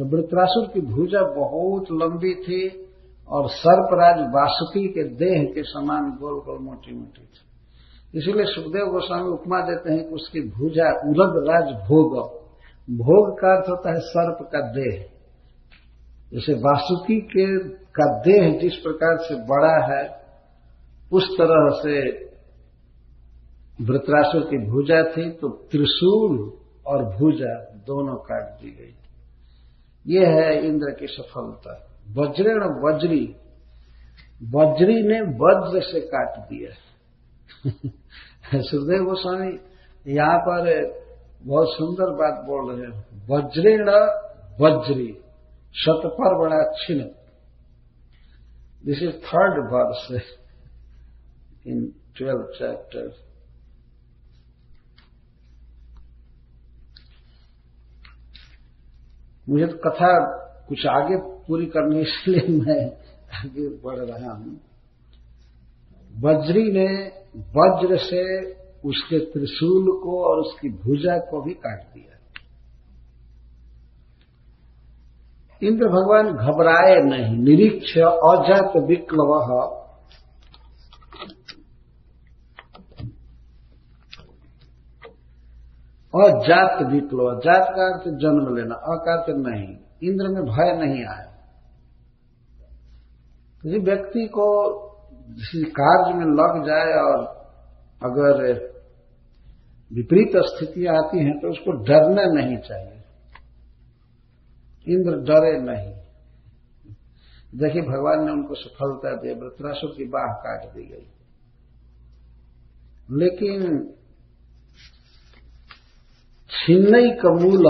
तो वृत्रासुर की भुजा बहुत लंबी थी और सर्पराज वासुकी के देह के समान गोल गोल मोटी मोटी थी। इसीलिए सुखदेव गोस्वामी उपमा देते हैं कि उसकी भुजा उरग राज भोग। भोग का अर्थ होता है सर्प का देह। जैसे वासुकी के का देह जिस प्रकार से बड़ा है, उस तरह से वृत्रासुर की भुजा थी तो त्रिशूल और भुजा दोनों काट दी गई। ये है इंद्र की सफलता। वज्रेण वज्री। वज्री ने वज्र से काट दिया। सुखदेव गोस्वामी, यहाँ पर बहुत सुंदर बात बोल रहे हैं। वज्रेण वज्री शतपर बड़ा छिन्न। This is third verse in twelfth chapter मुझे तो कथा कुछ आगे पूरी करने इसलिए मैं आगे बढ़ रहा हूँ। वज्री ने वज्र से उसके त्रिशूल को और उसकी भुजा को भी काट दिया। इंद्र भगवान घबराए नहीं, निरीक्ष, अजात विक्लव अजात विप्लव जात का अर्थ जन्म लेना अकार के नहीं, इंद्र में भय नहीं आया। किसी व्यक्ति को किसी कार्य में लग जाए और अगर विपरीत स्थितियाँ आती हैं तो उसको डरना नहीं चाहिए। इंद्र डरे नहीं। देखिए, भगवान ने उनको सफलता दी, वृत्रासुर की बाह काट दी गई। लेकिन छिन्नक मूल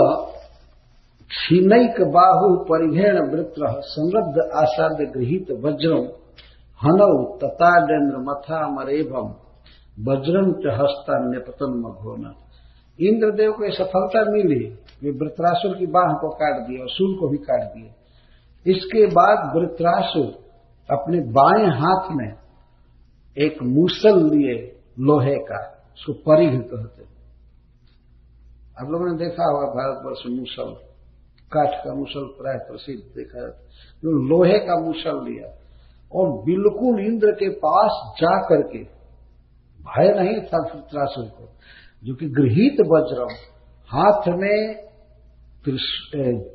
छिन्नक बाहु परिघेण वृत्र, समृद्ध आसाद्य गृहित वज्रम, हनौ तताडेन्द्र मथा मरेभम वज्रम च हस्ता न्यपतन मघोना। इंद्रदेव को सफलता मिली, वे वृत्रासुर की बाह को काट दिया और सूल को भी काट दिया इसके बाद वृत्रासुर अपने बाएँ हाथ में एक मूसल लिए, लोहे का, उसको परिघ कहते आप लोगों ने देखा होगा, भारतवर्ष मूसल, काठ का मूसल प्राय प्रसिद्ध देखा जो लोहे का मूसल लिया, और बिल्कुल इंद्र के पास जा करके, भय नहीं था त्रासुर को, जो कि गृहित वज्र, हाथ में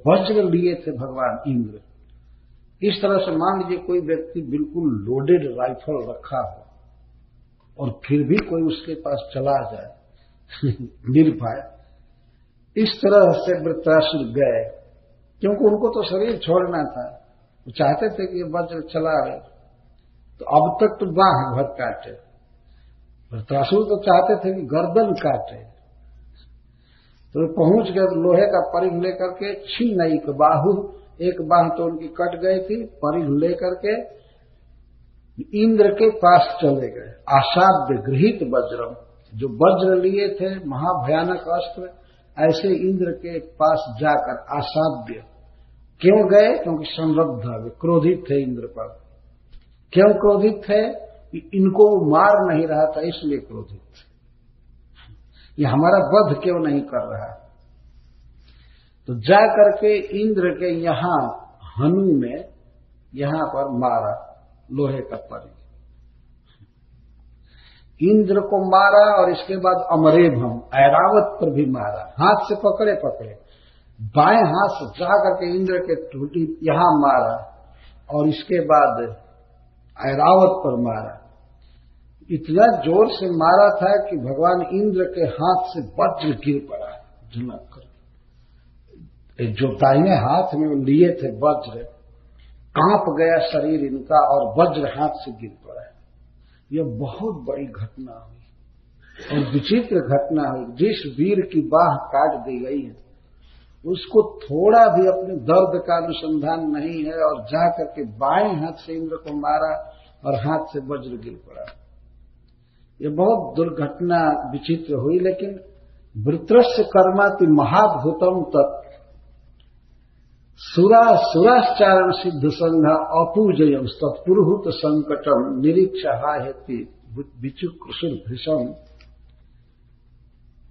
वज्र लिए थे भगवान इंद्र। इस तरह से मान लीजिए कोई व्यक्ति बिल्कुल लोडेड राइफल रखा हो, और फिर भी कोई उसके पास चला जाए, निर्भय इस तरह से वृत्रासुर गए, क्योंकि उनको तो शरीर छोड़ना था। वो चाहते थे कि ये वज्र चला रहे। तो अब तक तो बाह भर काटे। वृत्रासुर तो चाहते थे कि गर्दन काटे। तो पहुँच गए तो लोहे का परिघ लेकर के छिन्न एक बाहु, एक बाह तो उनकी कट गई थी, परिघ लेकर के इंद्र के पास चले गए। आसाध्य गृहित वज्रम, जो वज्र लिए थे, महाभयानक अस्त्र ऐसे इंद्र के पास जाकर असाध्य। क्यों गए? क्योंकि संरब्ध वे क्रोधित थे इंद्र पर। क्यों क्रोधित थे? इनको मार नहीं रहा था, इसलिए क्रोधित ये हमारा वध क्यों नहीं कर रहा? तो जा करके इंद्र के यहाँ हनु में यहाँ पर मारा, लोहे का परी। इंद्र को मारा और इसके बाद अमरेभम, ऐरावत पर भी मारा। हाथ से पकड़े पकड़े। बाएँ हाथ से जा करके इंद्र के टूटी, यहाँ मारा और इसके बाद ऐरावत पर मारा। इतना ज़ोर से मारा था कि भगवान इंद्र के हाथ से वज्र गिर पड़ा झुमक कर। जो दाहिने हाथ में लिए थे वज्र, काँप गया शरीर इनका और वज्र हाथ से गिर पड़ा। यह बहुत बड़ी घटना हुई। और विचित्र घटना हुई। जिस वीर की बाह काट दी गई है, उसको थोड़ा भी अपने दर्द का अनुसंधान नहीं है और जा करके बाएँ हाथ से इंद्र को मारा और हाथ से वज्र गिर पड़ा। यह बहुत दुर्घटना विचित्र हुई, लेकिन वृत्रस्य कर्माति महाभूतम तत् सुरा सुराश्चारण सिद्ध संघ अपूजय तत्पुरुहूत संकटम निरीक्षाहति विचुकृषुर भीषण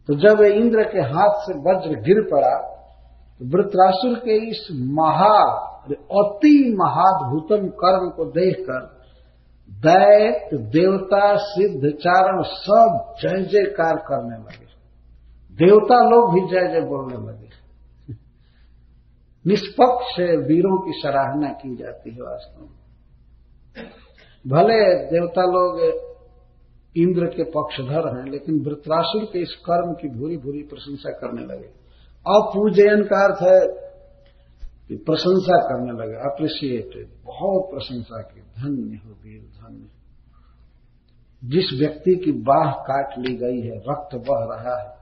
तो जब इंद्र के हाथ से वज्र गिर पड़ा तो वृत्रासुर के इस महा अति महाद्भुतम कर्म को देखकर दैत देवता सिद्ध चारण सब जय जयकार करने लगे। देवता लोग भी जय जय बोलने लगे। निष्पक्ष वीरों की सराहना की जाती है वास्तव में। भले देवता लोग इंद्र के पक्षधर हैं, लेकिन वृत्रासुर के इस कर्म की भूरी भूरी प्रशंसा करने लगे। अपूजयन का अर्थ है कि प्रशंसा करने लगे अप्रिशिएटेड बहुत प्रशंसा की। धन्य हो वीर, धन्य। जिस व्यक्ति की बाह काट ली गई है, रक्त बह रहा है,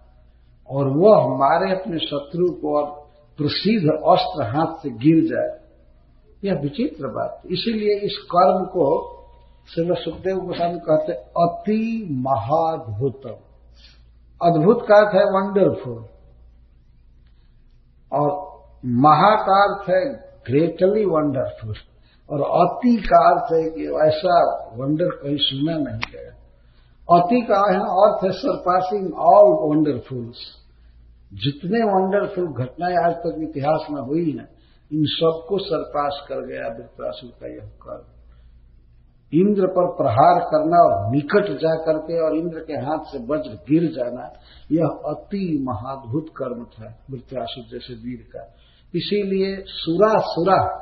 और वह हमारे अपने शत्रु को और प्रसिद्ध अस्त्र हाथ से गिर जाए। यह विचित्र बात। इसीलिए इस कर्म को श्री सुखदेव गोस्वामी कहते अति महाद्भुतम। अद्भुत का अर्थ है वंडरफुल और महा का अर्थ है ग्रेटली वंडरफुल और अति का अर्थ है कि ऐसा वंडर कहीं सुना नहीं गया। अति का अर्थ है सरपासिंग ऑल वंडरफुल्स जितने वंडरफुल घटनाएँ आज तक इतिहास में हुई हैं, इन सबको सरपास कर गया वृत्रासुर का यह कर्म। इंद्र पर प्रहार करना और निकट जा करके और इंद्र के हाथ से वज्र गिर जाना, यह अति महाद्भुत कर्म था वृत्रासुर जैसे वीर का। इसीलिए सुरा सुरा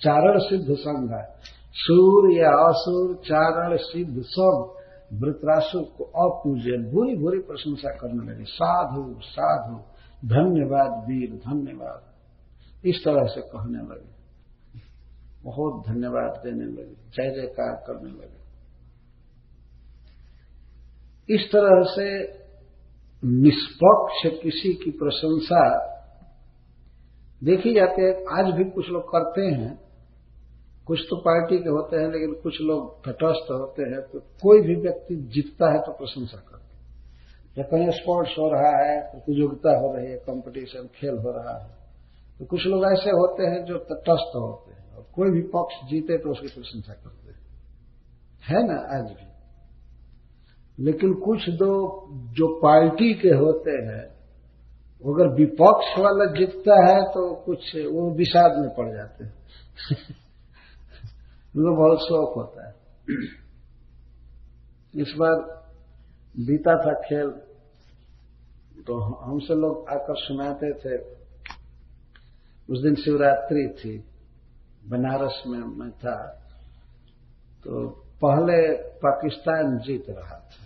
चारण सिद्ध संघ है। सूर या असुर, चारण सिद्ध सब वृत्रासुर को अपूजन भूरी भूरी प्रशंसा करने लगे। साधु साधु। धन्यवाद वीर, धन्यवाद। इस तरह से कहने लगे। बहुत धन्यवाद देने लगे, जय जयकार करने लगे। इस तरह से निष्पक्ष किसी की प्रशंसा देखी जाती है। आज भी कुछ लोग करते हैं। कुछ तो पार्टी के होते हैं, लेकिन कुछ लोग तटस्थ होते हैं। तो कोई भी व्यक्ति जीतता है तो प्रशंसा करता या कहीं स्पोर्ट्स हो रहा है, प्रतियोगिता हो रही है कंपटीशन खेल हो रहा है तो कुछ लोग ऐसे होते हैं जो तटस्थ होते हैं और कोई भी पक्ष जीते तो उसकी प्रशंसा करते हैं। है ना, आज भी। लेकिन कुछ दो जो पार्टी के होते हैं अगर विपक्ष वाला जीतता है तो कुछ वो विषाद में पड़ जाते हैं। उनको बहुत शौक होता है। इस बार बीता था खेल तो हमसे लोग आकर सुनाते थे। उस दिन शिवरात्रि थी, बनारस में मैं था तो पहले पाकिस्तान जीत रहा था।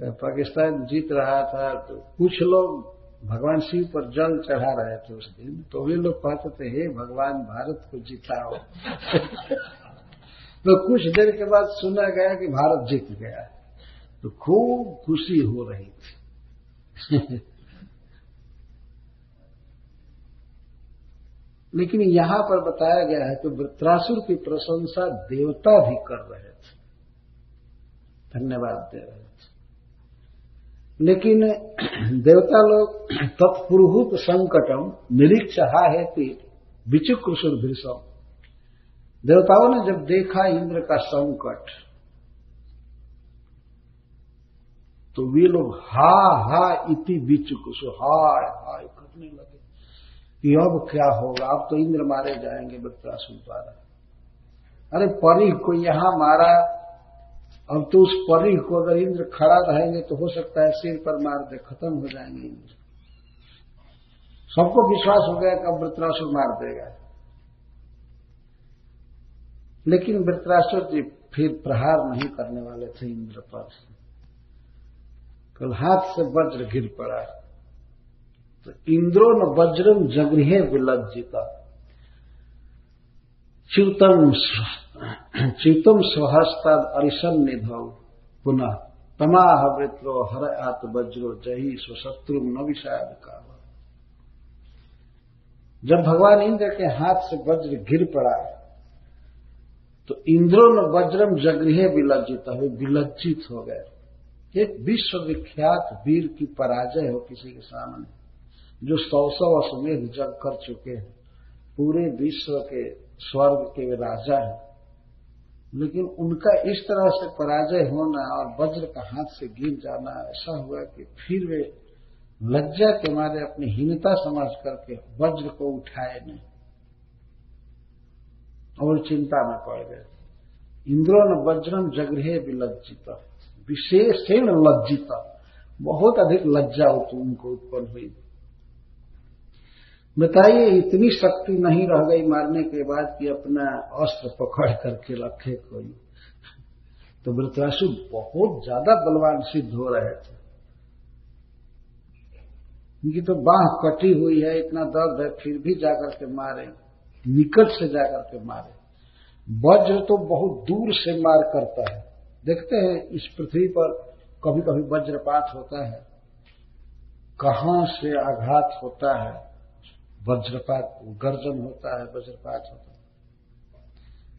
तो पाकिस्तान जीत रहा था तो कुछ लोग भगवान शिव पर जल चढ़ा रहे थे उस दिन तो वे लोग कहते थे, हे भगवान, भारत को जिताओ। तो कुछ देर के बाद सुना गया कि भारत जीत गया। तो खूब खुशी हो रही थी। लेकिन यहाँ पर बताया गया है कि वृत्रासुर की प्रशंसा देवता भी कर रहे थे। धन्यवाद दे रहे थे। लेकिन देवता लोग तत्पुरुहूत संकटम निरीक्ष हा विचुकृषुर भीषम देवताओं ने जब देखा इंद्र का संकट तो वे लोग हा हा, इति विचुकुशु हाय हाय, करने लगे कि अब क्या होगा? अब तो इंद्र मारे जाएँगे वृत्रासुर द्वारा अरे परी को यहाँ मारा, अब तो उस परी को अगर इंद्र खड़ा रहेंगे तो हो सकता है सिर पर मार दे, खत्म हो जाएँगे इंद्र। सबको विश्वास हो गया कि अब वृत्रासुर मार देगा। लेकिन वृत्रासुर जी फिर प्रहार नहीं करने वाले थे इंद्र पर कल हाथ से वज्र गिर पड़ा। तो इंद्रो न वज्रम जगृह विलज्जिता। च्युतम चितम स्वहस्ताद अरिशन निधौ। पुनः तमाह वृत्रो हर आत वज्रो जही स्वशत्रु न विषाद का जब भगवान इंद्र के हाथ से वज्र गिर पड़ा तो इंद्रो न वज्रम जगृह विलज्जित हुए विलज्जित हो गए। एक विश्व विख्यात वीर की पराजय हो किसी के सामने, जो सौ सौ अश्वेध जग कर चुके हैं। पूरे विश्व के स्वर्ग के राजा हैं। लेकिन उनका इस तरह से पराजय होना और वज्र का हाथ से गिर जाना, ऐसा हुआ कि फिर वे लज्जा के मारे अपनी हीनता समझ करके वज्र को उठाए नहीं। और चिंता में पड़ गए इंद्रो न वज्रम जगृह विलज्जित। विशेषण लज्जित। बहुत अधिक लज्जा उनको उत्पन्न हुई। बताइए, इतनी शक्ति नहीं रह गई मारने के बाद कि अपना अस्त्र पकड़ करके रखे कोई। तो वृतरासु बहुत ज़्यादा बलवान सिद्ध हो रहे थे। उनकी तो बाह कटी हुई है, इतना दर्द है, फिर भी जाकर के मारे। निकट से जाकर के मारे। वज्र तो बहुत दूर से मार करता है। देखते हैं, इस पृथ्वी पर कभी कभी वज्रपात होता है। कहाँ से आघात होता है? वज्रपात, गर्जन होता है, वज्रपात होता है।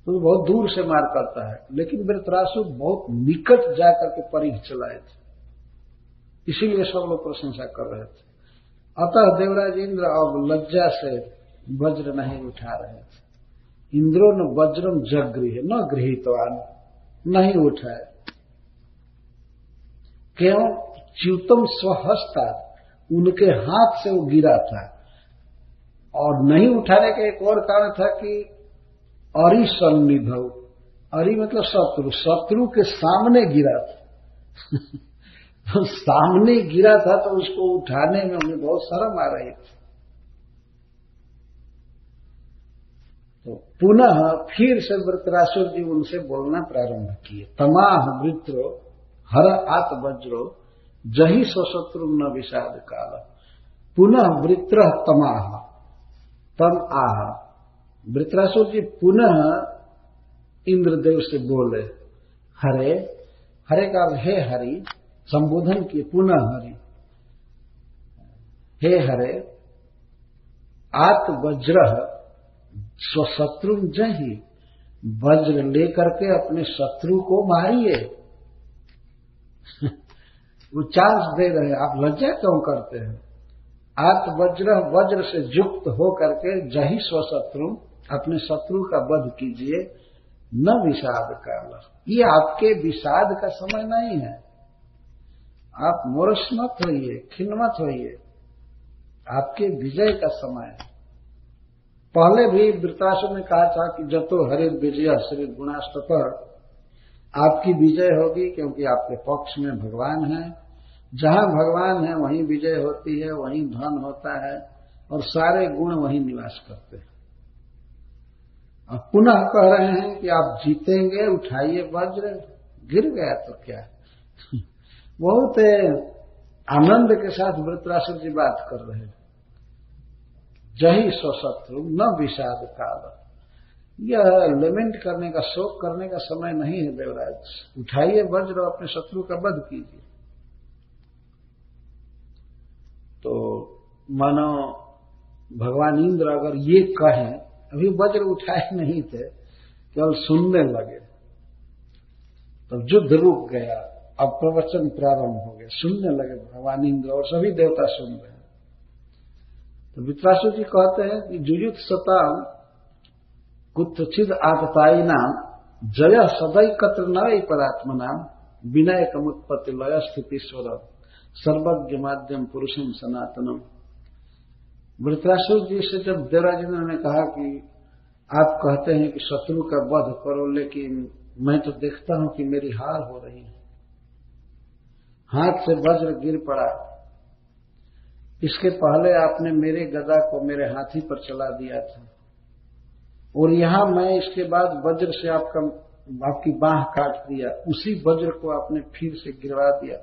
तो बहुत दूर से मार करता है। लेकिन वृतरासु बहुत निकट जाकर के परिघ चलाए थे। इसीलिए सब लोग प्रशंसा कर रहे थे। अतः देवराज इंद्र अब लज्जा से वज्र नहीं उठा रहे। थे इंद्रो न वज्रम जगृह न गृहितवान, नहीं उठाए। क्यों? च्युतम स्वहस्ता, उनके हाथ से वो गिरा था। और नहीं उठाने का एक और कारण था कि अरि सन्निधव अरि मतलब शत्रु। शत्रु के सामने गिरा था। तो सामने गिरा था तो उसको उठाने में हमें बहुत शर्म आ रही थी। तो पुनः फिर से वृतरासुर जी उनसे बोलना प्रारंभ किए। तमाह वृत्रो हर आत वज्रो जही स्वशत्रु न विषाद काल। पुनः वृत्र तमाह, तम आह। वृत्रासुर जी पुनः इंद्रदेव से बोले, हरे हरे का हे हरि, संबोधन किए पुनः हरि। हे हरे आत स्वशत्रु जही। वज्र लेकर के अपने शत्रु को मारिए। वो चांस दे रहे आप लज्जा क्यों करते हैं? आत वज्र वज्र से युक्त हो करके जही स्वशत्रु, अपने शत्रु का वध कीजिए। न विषाद काल। ये आपके विषाद का समय नहीं है। आप मोरस मत होइए, खिन्न मत होइए। आपके विजय का समय है। पहले भी वृतासु ने कहा था कि जतो हरे विजय श्री गुणाष्टक आपकी विजय होगी, क्योंकि आपके पक्ष में भगवान है। जहाँ भगवान है, वहीं विजय होती है, वहीं धन होता है, और सारे गुण वहीं निवास करते हैं। अब पुनः कह रहे हैं कि आप जीतेंगे, उठाइए वज्र, गिर गया तो क्या? बहुत आनंद के साथ वृतराष्ट्र जी बात कर रहे हैं। जही स्वशत्रु, न विषाद काल। यह लेमेंट करने का, शोक करने का समय नहीं है, देवराज। उठाइए वज्र और अपने शत्रु का वध कीजिए। तो मानो भगवान इंद्र अगर ये कहें, अभी वज्र उठाए नहीं थे, केवल सुनने लगे। तब तो युद्ध रुक गया, अब प्रवचन प्रारंभ हो गया। सुनने लगे भगवान इंद्र और सभी देवता सुन रहे हैं। तो वित्रासु जी कहते हैं कि जुयुत सता कुत्रचिद आतताई नाम, जय सदै कत्र नय परात्म नाम, विनय कमुत्पत्ति लय स्थिति स्वरम सर्वज्ञ माध्यम पुरुषम सनातनम। वृत्रासुर जी से जब देवराजेंद्र ने कहा कि आप कहते हैं कि शत्रु का वध करो, लेकिन मैं तो देखता हूँ कि मेरी हार हो रही है। हाथ से वज्र गिर पड़ा। इसके पहले आपने मेरे गदा को मेरे हाथी पर चला दिया था। और यहाँ मैं इसके बाद वज्र से आपका, आपकी बाह काट दिया। उसी वज्र को आपने फिर से गिरवा दिया।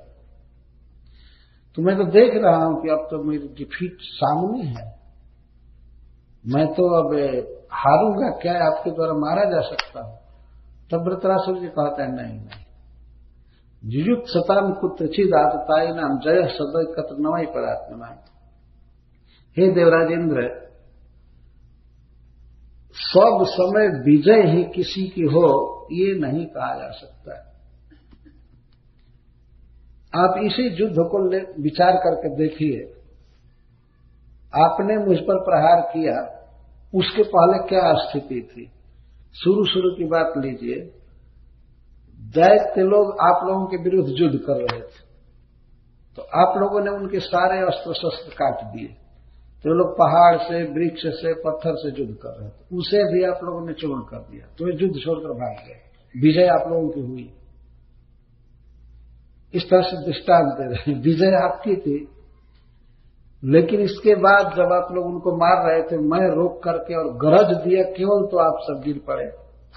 तो मैं तो देख रहा हूँ कि अब तो मेरी डिफीट सामने है। मैं तो अब हारूँगा, क्या आपके द्वारा मारा जा सकता हूँ? तब व्रतरासुर जी कहते हैं, नहीं नहीं। जुयुत सताम कुत्रचित आतताई नाम जय सदय कत्र नवाई पदात्मा हे देवराजेंद्र, सब समय विजय ही किसी की हो, ये नहीं कहा जा सकता। आप इसी युद्ध को विचार करके देखिए। आपने मुझ पर प्रहार किया, उसके पहले क्या स्थिति थी? शुरू शुरू की बात तो आप लोगों ने उनके सारे अस्त्र शस्त्र काट दिए। तो लोग पहाड़ से, वृक्ष से, पत्थर से युद्ध कर रहे थे। उसे भी आप लोगों ने चूर्ण कर दिया। तो ये युद्ध छोड़कर भाग गए। विजय आप लोगों की हुई। इस तरह से दृष्टांत दे रहे विजय आपकी थी। लेकिन इसके बाद जब आप लोग उनको मार रहे थे, मैं रोक करके और गरज दिया केवल तो आप सब गिर पड़े।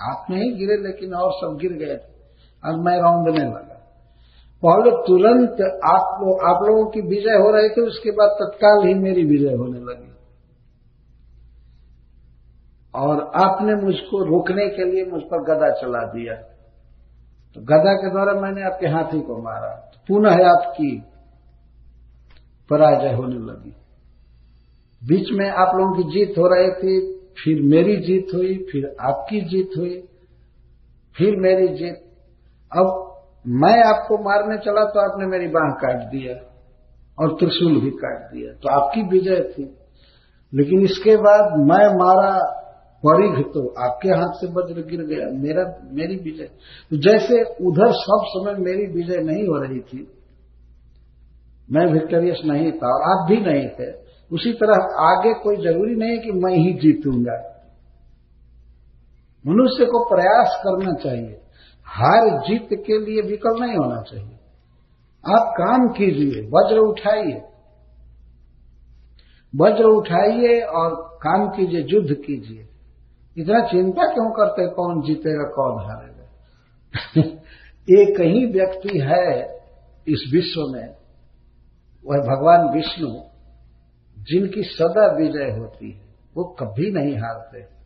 आप नहीं गिरे, लेकिन और सब गिर गए थे। और मैं रौंदने लगा। पहले तुरंत आप लोग, आप लोगों की विजय हो रही थी, उसके बाद तत्काल ही मेरी विजय होने लगी। और आपने मुझको रोकने के लिए मुझ पर गदा चला दिया। तो गदा के द्वारा मैंने आपके हाथी को मारा। तो पुनः आपकी पराजय होने लगी। बीच में आप लोगों की जीत हो रही थी, फिर मेरी जीत हुई, फिर आपकी जीत हुई, फिर मेरी जीत अब मैं आपको मारने चला तो आपने मेरी बाह काट दिया और त्रिशूल भी काट दिया। तो आपकी विजय थी। लेकिन इसके बाद मैं मारा, परिघ तो आपके हाथ से वज्र गिर गया। मेरा, मेरी विजय। तो जैसे उधर सब समय मेरी विजय नहीं हो रही थी, मैं विक्टोरियस नहीं था और आप भी नहीं थे। उसी तरह आगे कोई ज़रूरी नहीं है कि मैं ही जीतूँगा। मनुष्य को प्रयास करना चाहिए। हार जीत के लिए विकल नहीं होना चाहिए। आप काम कीजिए, वज्र उठाइए। वज्र उठाइए और काम कीजिए, युद्ध कीजिए। इतना चिंता क्यों करते कौन जीतेगा, कौन हारेगा? एक ही व्यक्ति है इस विश्व में, वह भगवान विष्णु, जिनकी सदा विजय होती है, वो कभी नहीं हारते।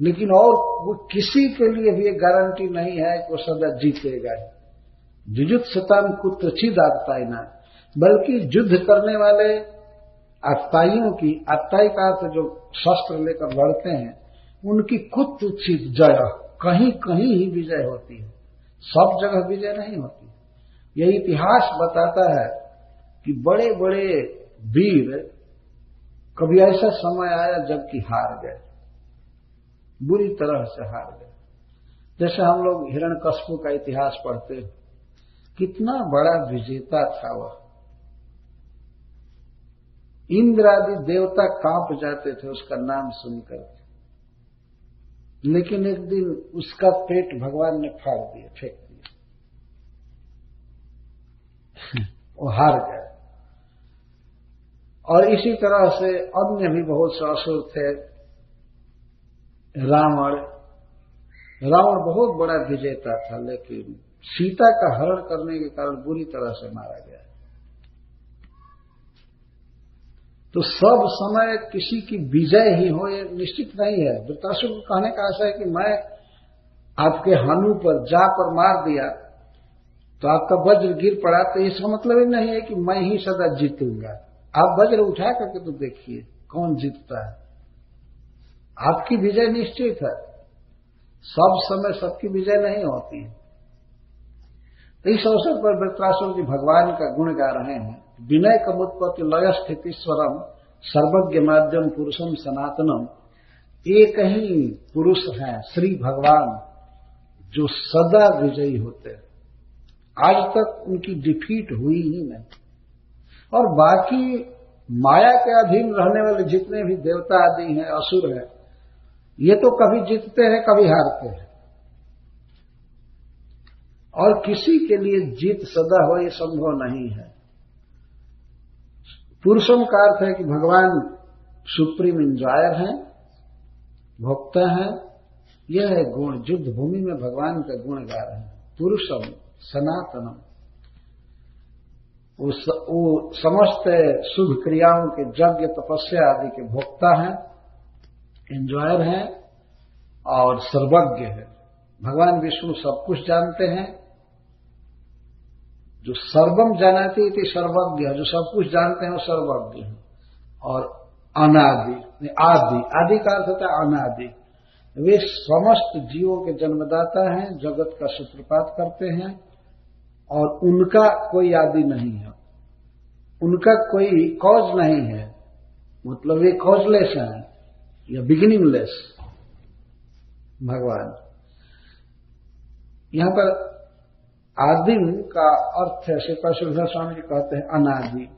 लेकिन और वो किसी के लिए भी गारंटी नहीं है कि वो सदा जीतेगा। जुजुत शतान कुत्र छिदागता ना, बल्कि युद्ध करने वाले आत्ताइयों की आत्ताई का अर्थ जो शस्त्र लेकर लड़ते हैं, उनकी कुत्सित जय कहीं कहीं ही विजय होती है। सब जगह विजय नहीं होती। यह इतिहास बताता है कि बड़े बड़े वीर कभी ऐसा समय आया जबकि हार गए। बुरी तरह से हार गए। जैसे हम लोग हिरण कस्बू का इतिहास पढ़ते कितना बड़ा विजेता था वह। इंद्र आदि देवता काँप जाते थे, उसका नाम सुनकर। लेकिन एक दिन उसका पेट भगवान ने फाड़ दिया, फेंक दिया। वो हार गया और इसी तरह से अन्य भी बहुत से असुर थे रावण रावण बहुत बड़ा विजेता था, लेकिन सीता का हरण करने के कारण बुरी तरह से मारा गया। तो सब समय किसी की विजय ही हो, ये निश्चित नहीं है। वृतासुर को कहने का आशा है कि मैं आपके हानु पर जा पर मार दिया तो आपका वज्र गिर पड़ा तो इसका मतलब ही नहीं है कि मैं ही सदा जीतूँगा। आप वज्र उठा करके तो देखिए, कौन जीतता है। आपकी विजय निश्चित है। सब समय सबकी विजय नहीं होती। तो इस अवसर पर वृत्रासुर जी भगवान का गुण गा रहे हैं। विनय कमुत्पत्ति लय स्थिति स्वरम, सर्वज्ञ माध्यम पुरुषम सनातनम। एक ही पुरुष है श्री भगवान, जो सदा विजयी होते हैं। आज तक उनकी डिफीट हुई ही नहीं। और बाकी माया के अधीन रहने वाले जितने भी देवता आदि हैं, असुर हैं ये तो कभी जीतते हैं, कभी हारते हैं। और किसी के लिए जीत सदा हो, ये संभव नहीं है। पुरुषों का अर्थ है कि भगवान सुप्रीम इंजॉयर हैं, भोक्ता हैं। यह है गुण, युद्ध भूमि में भगवान का गुण गा रहे हैं। पुरुषम, सनातनम। वो समस्त शुभ क्रियाओं के यज्ञ, तपस्या आदि के भोक्ता हैं। इंजॉयर हैं और सर्वज्ञ है। भगवान विष्णु सब कुछ जानते हैं। जो सर्वम जानती थी सर्वज्ञ जो सब कुछ जानते हैं वो सर्वज्ञ है। और अनादि आदि आदि का अर्थ होता है अनादि। वे समस्त जीवों के जन्मदाता हैं, जगत का सूत्रपात करते हैं, और उनका कोई आदि नहीं है। उनका कोई कॉज नहीं है। मतलब वे कॉजलेस हैं। या बिगिनिंगलेस भगवान। यहाँ पर आदिम का अर्थ है, श्री कृष्ण स्वामी जी कहते हैं अनादि।